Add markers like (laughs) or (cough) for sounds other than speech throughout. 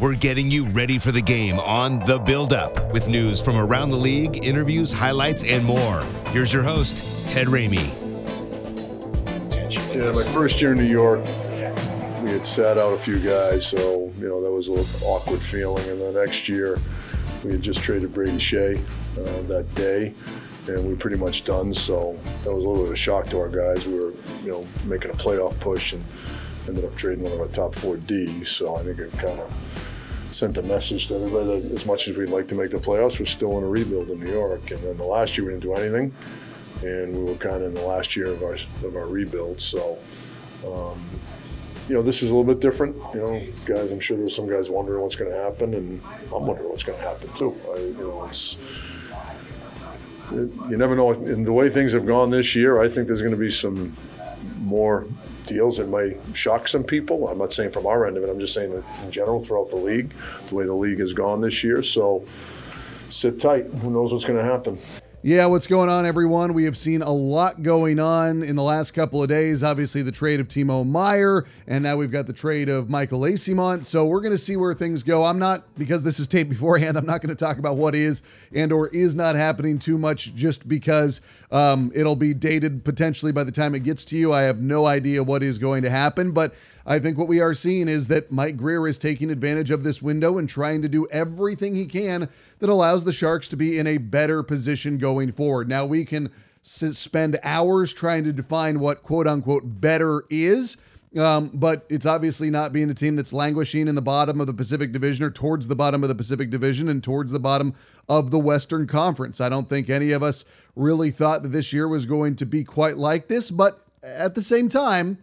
We're getting you ready for the game on The Build Up with news from around the league, interviews, highlights, and more. Here's your host, Ted Ramey. Yeah, my first year in New York, we had sat out a few guys, so you know that was a little awkward feeling. And the next year, we had just traded Brady Skjei uh, that day, and we were pretty much done. So that was a little bit of a shock to our guys. We were, you know, making a playoff push and ended up trading one of our top four D. So I think it kind of sent a message to everybody that as much as we'd like to make the playoffs, we're still in a rebuild in New York. And then the last year we didn't do anything, and we were kind of in the last year of our of our rebuild. So. Um, you know, this is a little bit different. You know, guys, I'm sure there's some guys wondering what's going to happen, and I'm wondering what's going to happen too. I, you know, it's you never know. In the way things have gone this year, I think there's going to be some more deals It might shock some people. I'm not saying from our end of it. I'm just saying in general throughout the league, the way the league has gone this year. So sit tight. Who knows what's going to happen? Yeah, what's going on, everyone? We have seen a lot going on in the last couple of days. Obviously, the trade of Timo Meier, and now we've got the trade of Michael Eyssimont. So we're going to see where things go. I'm not because this is taped beforehand. I'm not going to talk about what is and or is not happening too much, just because um, it'll be dated potentially by the time it gets to you. I have no idea what is going to happen, but I think what we are seeing is that Mike Grier is taking advantage of this window and trying to do everything he can that allows the Sharks to be in a better position going forward. Now, we can spend hours trying to define what quote unquote better is. Um, but it's obviously not being a team that's languishing in the bottom of the Pacific Division or towards the bottom of the Pacific Division and towards the bottom of the Western Conference. I don't think any of us really thought that this year was going to be quite like this, but at the same time,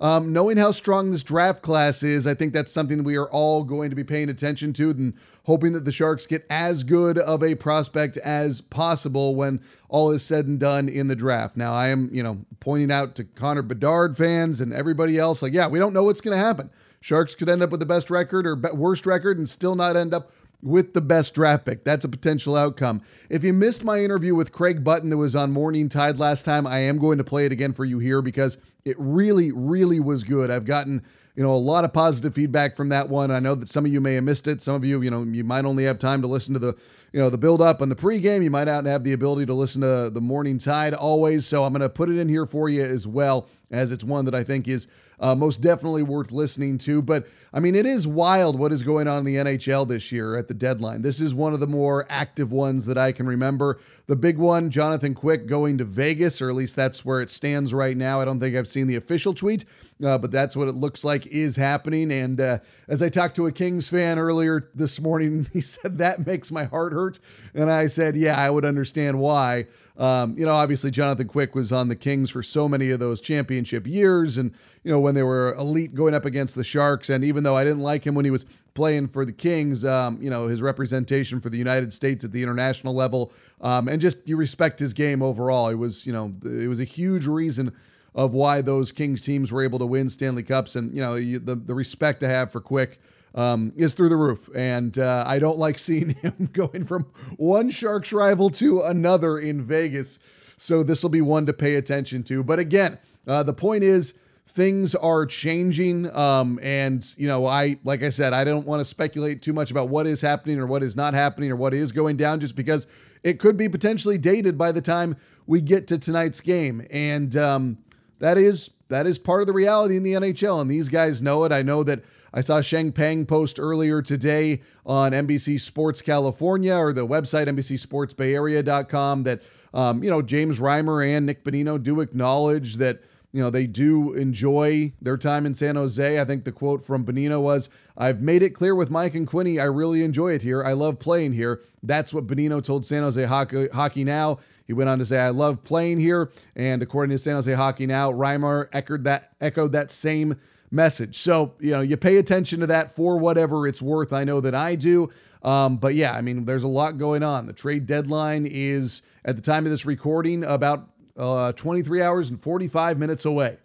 um, knowing how strong this draft class is, I think that's something that we are all going to be paying attention to and hoping that the Sharks get as good of a prospect as possible when all is said and done in the draft. Now, I am, you know, pointing out to Connor Bedard fans and everybody else, like, yeah, we don't know what's going to happen. Sharks could end up with the best record or worst record and still not end up with the best draft pick. That's a potential outcome. If you missed my interview with Craig Button that was on Morning Tide last time, I am going to play it again for you here because it really, really was good. I've gotten you know a lot of positive feedback from that one. I know that some of you may have missed it. Some of you, you know, you might only have time to listen to the you know the build up and the pregame. You might not have the ability to listen to the Morning Tide always. So I'm going to put it in here for you as well as it's one that I think is uh, most definitely worth listening to. But I mean, it is wild what is going on in the NHL this year at the deadline. This is one of the more active ones that I can remember. The big one, Jonathan Quick going to Vegas, or at least that's where it stands right now. I don't think I've seen the official tweet. Uh, but that's what it looks like is happening. And uh, as I talked to a Kings fan earlier this morning, (laughs) he said, That makes my heart hurt. And I said, Yeah, I would understand why. Um, you know, obviously, Jonathan Quick was on the Kings for so many of those championship years. And, you know, when they were elite going up against the Sharks. And even though I didn't like him when he was playing for the Kings, um, you know, his representation for the United States at the international level, um, and just you respect his game overall. It was, you know, it was a huge reason of why those Kings teams were able to win Stanley Cups. And, you know, the, the respect I have for Quick um, is through the roof. And uh, I don't like seeing (laughs) him going from one Sharks rival to another in Vegas. So this will be one to pay attention to. But again, uh, the point is, things are changing um, and you know i like i said i don't want to speculate too much about what is happening or what is not happening or what is going down just because it could be potentially dated by the time we get to tonight's game and um, that is that is part of the reality in the NHL, and these guys know it. I know that I saw Sheng Peng post earlier today on NBC Sports California or the website NBCSportsBayArea.com that um, you know James Reimer and Nick Bonino do acknowledge that you know they do enjoy their time in San Jose. I think the quote from Bonino was, "I've made it clear with Mike and Quinny, I really enjoy it here. I love playing here." That's what Bonino told San Jose Hockey, Hockey Now. He went on to say, I love playing here. And according to San Jose Hockey Now, Reimer echoed that, echoed that same message. So, you know, you pay attention to that for whatever it's worth. I know that I do. Um, but yeah, I mean, there's a lot going on. The trade deadline is at the time of this recording about uh, 23 hours and 45 minutes away.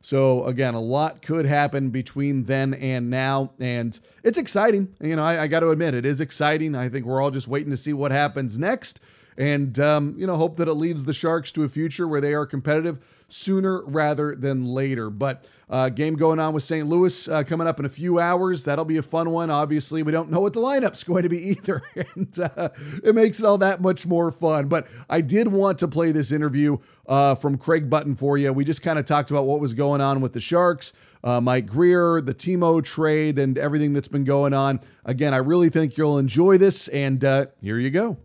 So again, a lot could happen between then and now, and it's exciting. You know, I, I got to admit, it is exciting. I think we're all just waiting to see what happens next, and um, you know, hope that it leads the Sharks to a future where they are competitive sooner rather than later. But uh, game going on with St. Louis uh, coming up in a few hours. That'll be a fun one. Obviously, we don't know what the lineup's (laughs) going to be either, (laughs) and uh, it makes it all that much more fun. But I did want to play this interview uh, from Craig Button for you. We just kind of talked about what was going on with the Sharks. Uh, Mike Grier, the Timo trade, and everything that's been going on. Again, I really think you'll enjoy this, and uh, here you go.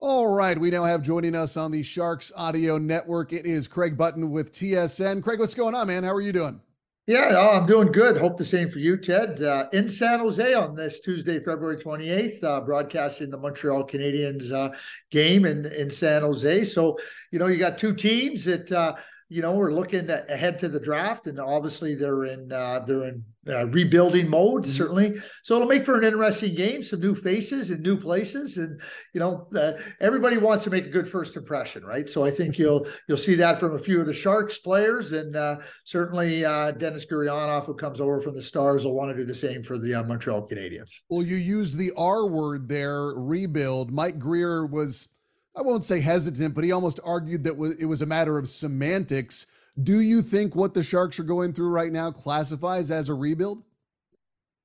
All right, we now have joining us on the Sharks Audio Network. It is Craig Button with TSN. Craig, what's going on, man? How are you doing? Yeah, oh, I'm doing good. Hope the same for you, Ted. Uh, in San Jose on this Tuesday, February 28th, uh, broadcasting the Montreal Canadiens uh, game in, in San Jose. So, you know, you got two teams that uh, you know, we're looking ahead to the draft, and obviously they're in uh, they're in uh, rebuilding mode mm-hmm. certainly. So it'll make for an interesting game, some new faces and new places, and you know, uh, everybody wants to make a good first impression, right? So I think you'll (laughs) you'll see that from a few of the Sharks players, and uh, certainly uh, Denis Gurianov, who comes over from the Stars, will want to do the same for the uh, Montreal Canadiens. Well, you used the R word there, rebuild. Mike Grier was I won't say hesitant, but he almost argued that it was a matter of semantics. Do you think what the Sharks are going through right now classifies as a rebuild?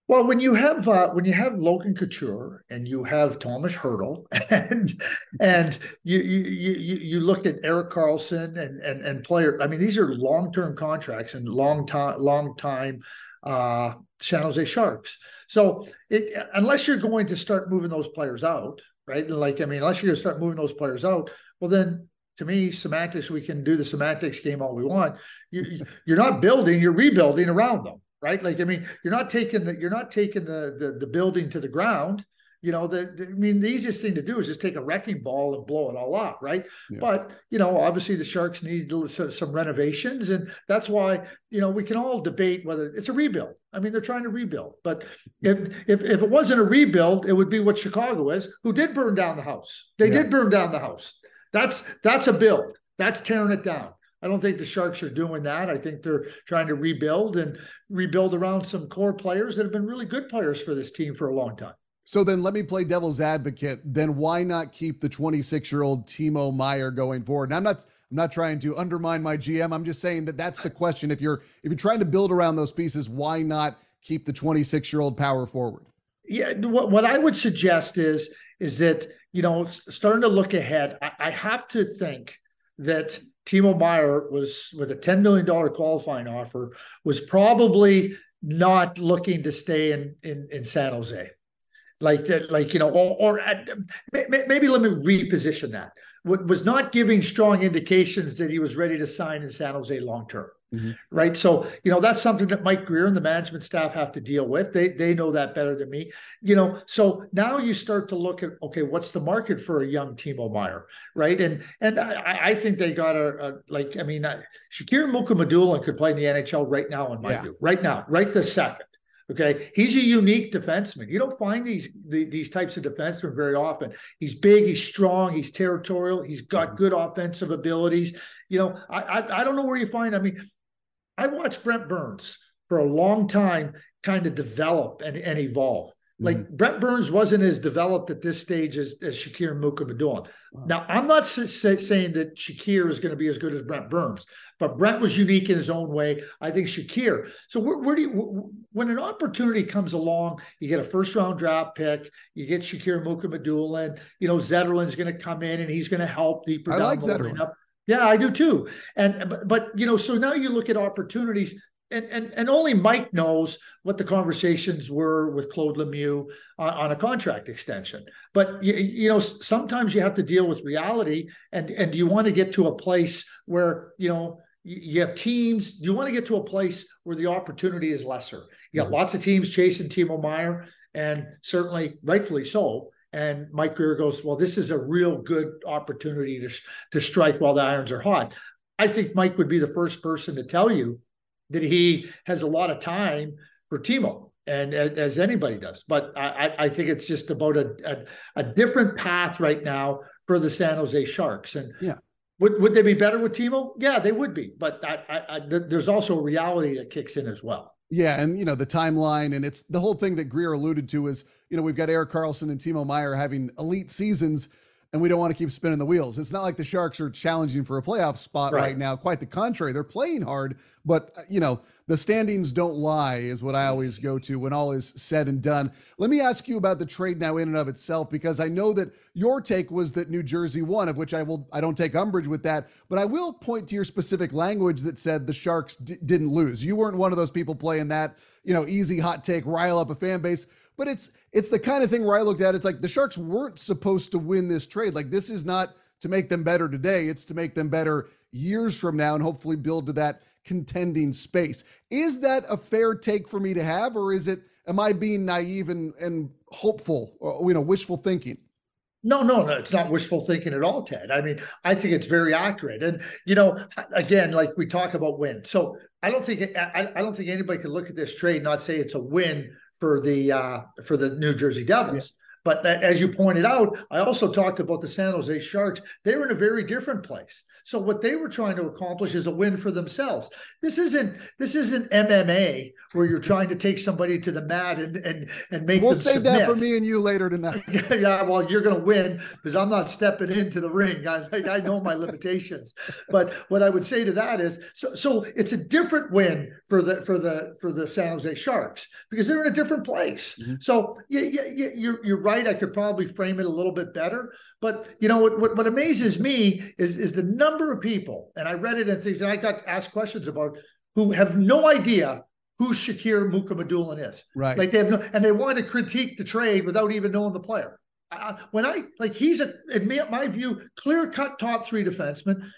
Well, when you have uh, when you have Logan Couture and you have Tomas Hertl (laughs) and and you you you you look at Erik Karlsson and and and player, I mean these are long term contracts and long time long time uh, San Jose Sharks. So it, unless you're going to start moving those players out, right? Like, I mean, unless you're going to start moving those players out, well, then to me, semantics, we can do the semantics game all we want. You, you're not building, you're rebuilding around them, right? Like, I mean, you're not taking the, you're not taking the, the, the building to the ground. You know, the, the, I mean, the easiest thing to do is just take a wrecking ball and blow it all up, right? Yeah. But you know, obviously the Sharks need some renovations, and that's why you know we can all debate whether it's a rebuild. I mean, they're trying to rebuild, but if if if it wasn't a rebuild, it would be what Chicago is, who did burn down the house. They yeah. did burn down the house. That's that's a build. That's tearing it down. I don't think the Sharks are doing that. I think they're trying to rebuild and rebuild around some core players that have been really good players for this team for a long time. So then let me play devil's advocate. Then why not keep the 26-year-old Timo Meier going forward? And I'm not I'm not trying to undermine my GM. I'm just saying that that's the question. If you're if you're trying to build around those pieces, why not keep the 26-year-old power forward? Yeah, what, what I would suggest is is that, you know, starting to look ahead, I, I have to think that Timo Meier was with a $10 million qualifying offer was probably not looking to stay in in, in San Jose like that, like you know, or, or at, maybe let me reposition that. Was not giving strong indications that he was ready to sign in San Jose long term. Mm-hmm. Right. So, you know, that's something that Mike Grier and the management staff have to deal with. They they know that better than me. You know, so now you start to look at okay, what's the market for a young Timo Meier, right? And and I, I think they got a, a like I mean, uh, Shakir Mukhamadullin could play in the NHL right now in my yeah. view, right now, right this second. Okay, he's a unique defenseman. You don't find these the, these types of defensemen very often. He's big, he's strong, he's territorial, he's got mm-hmm. good offensive abilities. You know, I, I, I don't know where you find. I mean, I watched Brent Burns for a long time, kind of develop and, and evolve. Like mm-hmm. Brent Burns wasn't as developed at this stage as, as Shakir Mukhamadullin. Wow. Now, I'm not saying that Shakir is going to be as good as Brent Burns, but Brent was unique in his own way. I think Shakir. So where, where do you, when an opportunity comes along, you get a first round draft pick, you get Shakir Mukhamadullin, you know, Zetterlund's going to come in and he's going to help deeper I down like the Zetterlund. lineup. Yeah, I do too. And but, but you know, so now you look at opportunities and, and, and only Mike knows what the conversations were with Claude Lemieux on, on a contract extension. But you, you, know, sometimes you have to deal with reality, and and you want to get to a place where you know you have teams. You want to get to a place where the opportunity is lesser. You got mm-hmm. lots of teams chasing Timo Meier, and certainly rightfully so. And Mike Grier goes, well, this is a real good opportunity to to strike while the irons are hot. I think Mike would be the first person to tell you that he has a lot of time for Timo and as anybody does. But I, I think it's just about a, a, a different path right now for the San Jose Sharks. And yeah, would would they be better with Timo? Yeah, they would be. But I, I, I, there's also a reality that kicks in as well. Yeah, and you know the timeline, and it's the whole thing that Grier alluded to is you know we've got Erik Karlsson and Timo Meier having elite seasons and we don't want to keep spinning the wheels. It's not like the Sharks are challenging for a playoff spot right, right now. Quite the contrary. They're playing hard, but uh, you know, the standings don't lie is what I always go to when all is said and done. Let me ask you about the trade now in and of itself because I know that your take was that New Jersey won, of which I will I don't take umbrage with that, but I will point to your specific language that said the Sharks d- didn't lose. You weren't one of those people playing that, you know, easy hot take rile up a fan base. But it's it's the kind of thing where I looked at it, it's like the Sharks weren't supposed to win this trade. Like this is not to make them better today, it's to make them better years from now and hopefully build to that contending space. Is that a fair take for me to have, or is it am I being naive and and hopeful, or, you know, wishful thinking? No, no, no, it's not wishful thinking at all, Ted. I mean, I think it's very accurate. And you know, again, like we talk about win. So I don't think I, I don't think anybody can look at this trade and not say it's a win for the uh, for the New Jersey Devils. Yeah. But as you pointed out, I also talked about the San Jose Sharks. They were in a very different place. So what they were trying to accomplish is a win for themselves. This isn't this isn't MMA where you're trying to take somebody to the mat and and and make we'll save submit. that for me and you later tonight. (laughs) yeah, well, you're going to win because I'm not stepping into the ring. I, I know my limitations. But what I would say to that is, so so it's a different win for the for the for the San Jose Sharks because they're in a different place. Mm-hmm. So yeah, yeah, you're you're right. I could probably frame it a little bit better. But you know what what, what amazes me is is the number number of people, and I read it and things, and I got asked questions about who have no idea who Shakir Mukhamadullin is. Right. Like they have no, and they want to critique the trade without even knowing the player. Uh, when I like, he's a, in my view, clear cut top three defenseman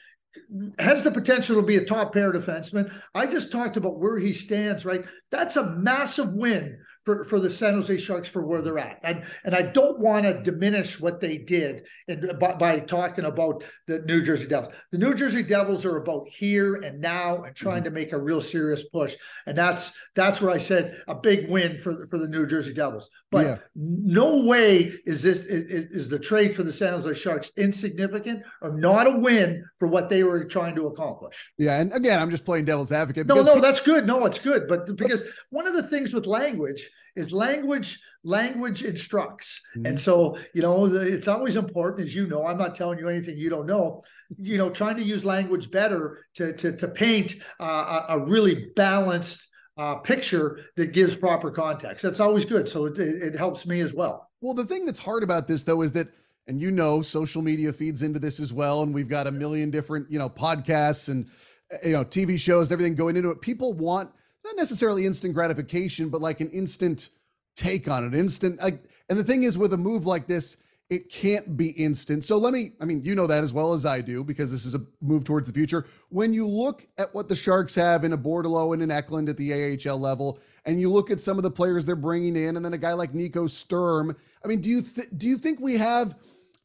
has the potential to be a top pair defenseman. I just talked about where he stands, right? That's a massive win for, for the San Jose Sharks for where they're at. And and I don't want to diminish what they did in, by, by, talking about the New Jersey Devils. The New Jersey Devils are about here and now and trying mm-hmm. to make a real serious push. And that's that's where I said a big win for the, for the New Jersey Devils. But yeah. no way is this is, is the trade for the San Jose Sharks insignificant or not a win for what they were trying to accomplish. Yeah, and again, I'm just playing devil's advocate. No, no, people- that's good. No, it's good. But because one of the things with language is language language instructs. Mm-hmm. and so you know it's always important as you know i'm not telling you anything you don't know you know trying to use language better to to, to paint uh, a, really balanced uh, picture that gives proper context. That's always good. So it, it helps me as well. Well the thing that's hard about this though is that and you know social media feeds into this as well and we've got a million different you know podcasts and you know tv shows and everything going into it. People want not necessarily instant gratification, but like an instant take on it, instant. Like, and the thing is, with a move like this, it can't be instant. So let me, I mean, you know that as well as I do because this is a move towards the future. When you look at what the Sharks have in a Bordeleau and an Eklund at the AHL level, and you look at some of the players they're bringing in, and then a guy like Nico Sturm, I mean, do you th- do you think we have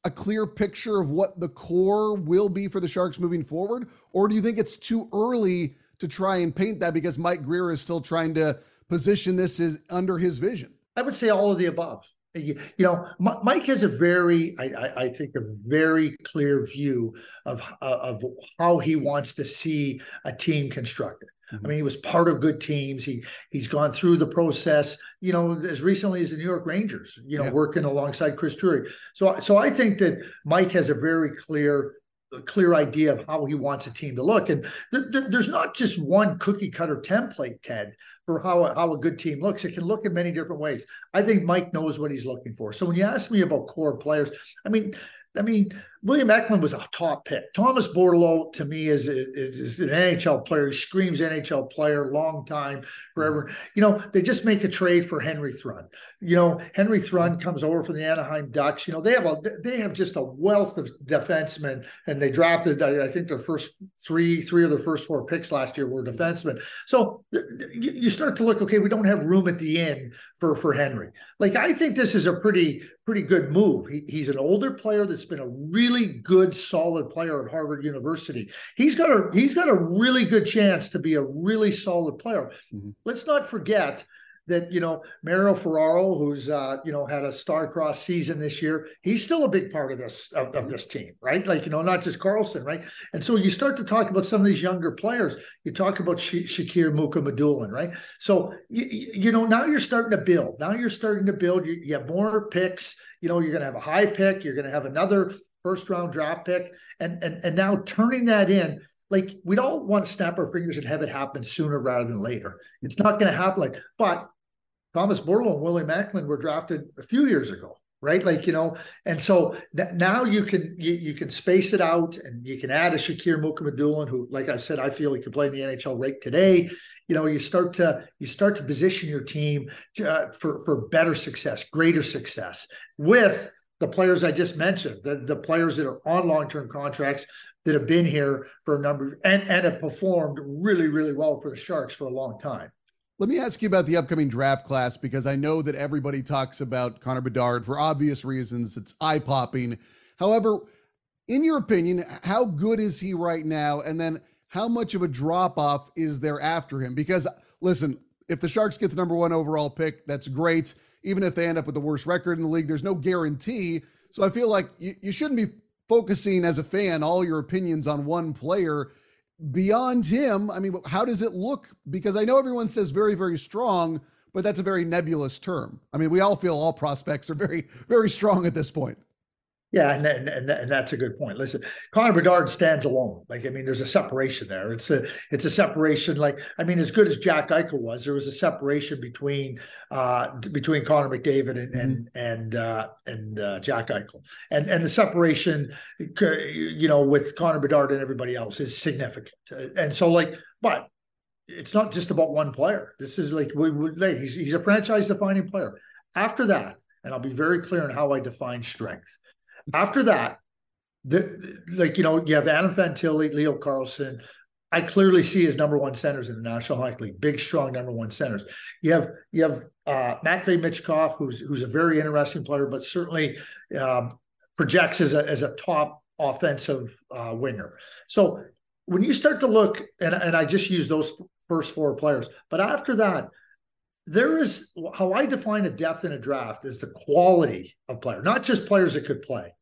a clear picture of what the core will be for the Sharks moving forward, or do you think it's too early to try and paint that because Mike Grier is still trying to position this as under his vision? I would say all of the above. You, know, Mike has a very, I, I, think, a very clear view of uh, of how he wants to see a team constructed. I mean, he was part of good teams. He he's gone through the process, you know, as recently as the New York Rangers, you know, yeah. working alongside Chris Drury. So so I think that Mike has a very clear a clear idea of how he wants a team to look. And th- th- there's not just one cookie cutter template, Ted, for how a, how a good team looks. It can look in many different ways. I think Mike knows what he's looking for. So when you ask me about core players, I mean, I mean, William Eklund was a top pick. Thomas Bordeleau, to me, is, is, is, an NHL player. He screams NHL player, long time, forever. You know, they just make a trade for Henry Thrun. You know, Henry Thrun comes over from the Anaheim Ducks. You know, they have a they have just a wealth of defensemen, and they drafted. I think their first three three of their first four picks last year were defensemen. So you start to look. Okay, we don't have room at the end for for Henry. Like I think this is a pretty pretty good move. He, he's an older player that's been a really good, solid player at Harvard University. He's got a he's got a really good chance to be a really solid player. Mm-hmm. Let's not forget that you know Mario Ferraro, who's uh, you know had a star-crossed season this year, he's still a big part of this of, of, this team, right? Like you know, not just Karlsson, right? And so you start to talk about some of these younger players. You talk about Sh- Shakir Mukhamadullin, right? So you, you know now you're starting to build. Now you're starting to build. You, you have more picks. You know you're going to have a high pick. You're going to have another first round draft pick, and and and now turning that in like we don't want to snap our fingers and have it happen sooner rather than later. It's not going to happen like, but Thomas Bordeleau and Willie Macklin were drafted a few years ago, right? Like you know, and so th- now you can you, you can space it out, and you can add a Shakir Mukhamadullin, who, like I said, I feel he could play in the NHL right today. You know, you start to you start to position your team to, uh, for for better success, greater success with the players I just mentioned, the the players that are on long term contracts that have been here for a number and and have performed really really well for the Sharks for a long time. Let me ask you about the upcoming draft class because I know that everybody talks about Connor Bedard for obvious reasons. It's eye popping. However, in your opinion, how good is he right now? And then how much of a drop off is there after him? Because listen, if the Sharks get the number one overall pick, that's great. Even if they end up with the worst record in the league, there's no guarantee. So I feel like you, you shouldn't be focusing as a fan all your opinions on one player beyond him, I mean, how does it look? Because I know everyone says very, very strong, but that's a very nebulous term. I mean, we all feel all prospects are very, very strong at this point. Yeah, and, and, and that's a good point. Listen, Connor Bedard stands alone. Like, I mean, there's a separation there. It's a it's a separation. Like, I mean, as good as Jack Eichel was, there was a separation between uh between Connor McDavid and mm-hmm. and and uh, and uh, Jack Eichel, and and the separation, you know, with Connor Bedard and everybody else is significant. And so, like, but it's not just about one player. This is like we, we he's he's a franchise defining player. After that, and I'll be very clear on how I define strength after that, the like you know you have Adam Fantilli, Leo Carlsson. I clearly see as number one centers in the National Hockey League, big, strong number one centers. You have you have uh, Matvey who's who's a very interesting player, but certainly um, projects as a as a top offensive uh, winger. So when you start to look, and, and I just use those first four players, but after that, there is how I define a depth in a draft is the quality of player, not just players that could play.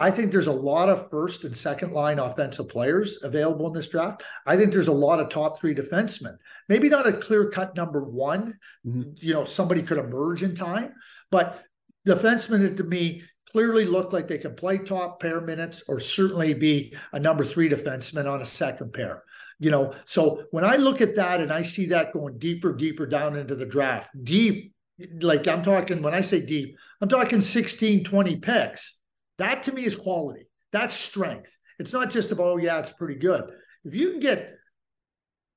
I think there's a lot of first and second line offensive players available in this draft. I think there's a lot of top three defensemen. Maybe not a clear cut number one. Mm-hmm. You know, somebody could emerge in time, but defensemen to me clearly look like they can play top pair minutes or certainly be a number three defenseman on a second pair. You know, so when I look at that and I see that going deeper, deeper down into the draft, deep, like I'm talking, when I say deep, I'm talking 16, 20 picks that to me is quality. That's strength. It's not just about, oh, yeah, it's pretty good. If you can get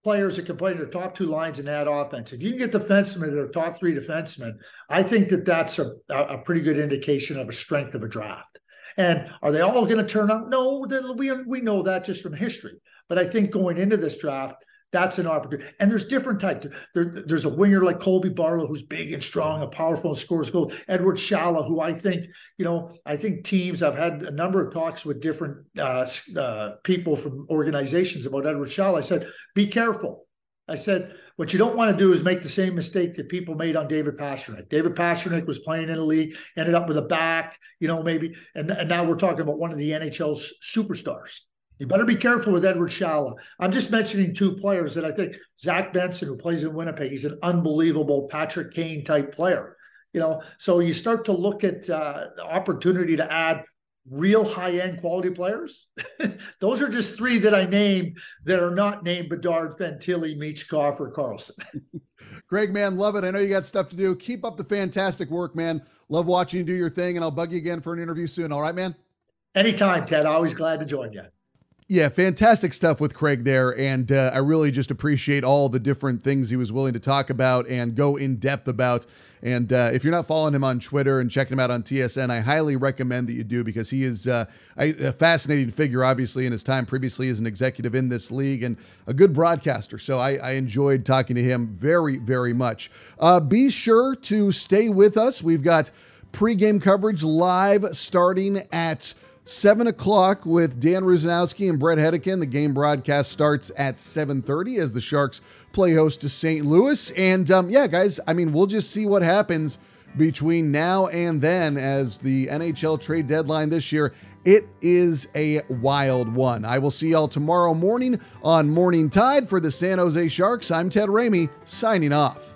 players that can play in the top two lines and add offense, if you can get defensemen that are top three defensemen, I think that that's a, a pretty good indication of a strength of a draft. And are they all going to turn out? No, we, we know that just from history. But I think going into this draft, that's an opportunity. And there's different types. There, there's a winger like Colby Barlow who's big and strong, a powerful and scores goals. Edward Shala, who I think, you know, I think teams. I've had a number of talks with different uh, uh, people from organizations about Edward Shala. I said, be careful. I said, what you don't want to do is make the same mistake that people made on David Pastrnak. David Pastrnak was playing in the league, ended up with a back, you know, maybe, and, and now we're talking about one of the NHL's superstars. You better be careful with Edward Shala. I'm just mentioning two players that I think Zach Benson, who plays in Winnipeg, he's an unbelievable Patrick Kane type player. You know, so you start to look at uh, the opportunity to add real high end quality players. (laughs) Those are just three that I named that are not named Bedard, Fantilli, Michkov, or Carlsson. (laughs) Greg, man, love it. I know you got stuff to do. Keep up the fantastic work, man. Love watching you do your thing, and I'll bug you again for an interview soon. All right, man? Anytime, Ted. Always glad to join you. Yeah, fantastic stuff with Craig there. And uh, I really just appreciate all the different things he was willing to talk about and go in depth about. And uh, if you're not following him on Twitter and checking him out on TSN, I highly recommend that you do because he is uh, a fascinating figure, obviously, in his time previously as an executive in this league and a good broadcaster. So I, I enjoyed talking to him very, very much. Uh, be sure to stay with us. We've got pregame coverage live starting at 7 o'clock with Dan Rusanowsky and Bret Hedican. The game broadcast starts at 7.30 as the Sharks play host to St. Louis. And um, yeah, guys, I mean, we'll just see what happens between now and then as the NHL trade deadline this year. It is a wild one. I will see y'all tomorrow morning on Morning Tide for the San Jose Sharks. I'm Ted Ramey, signing off.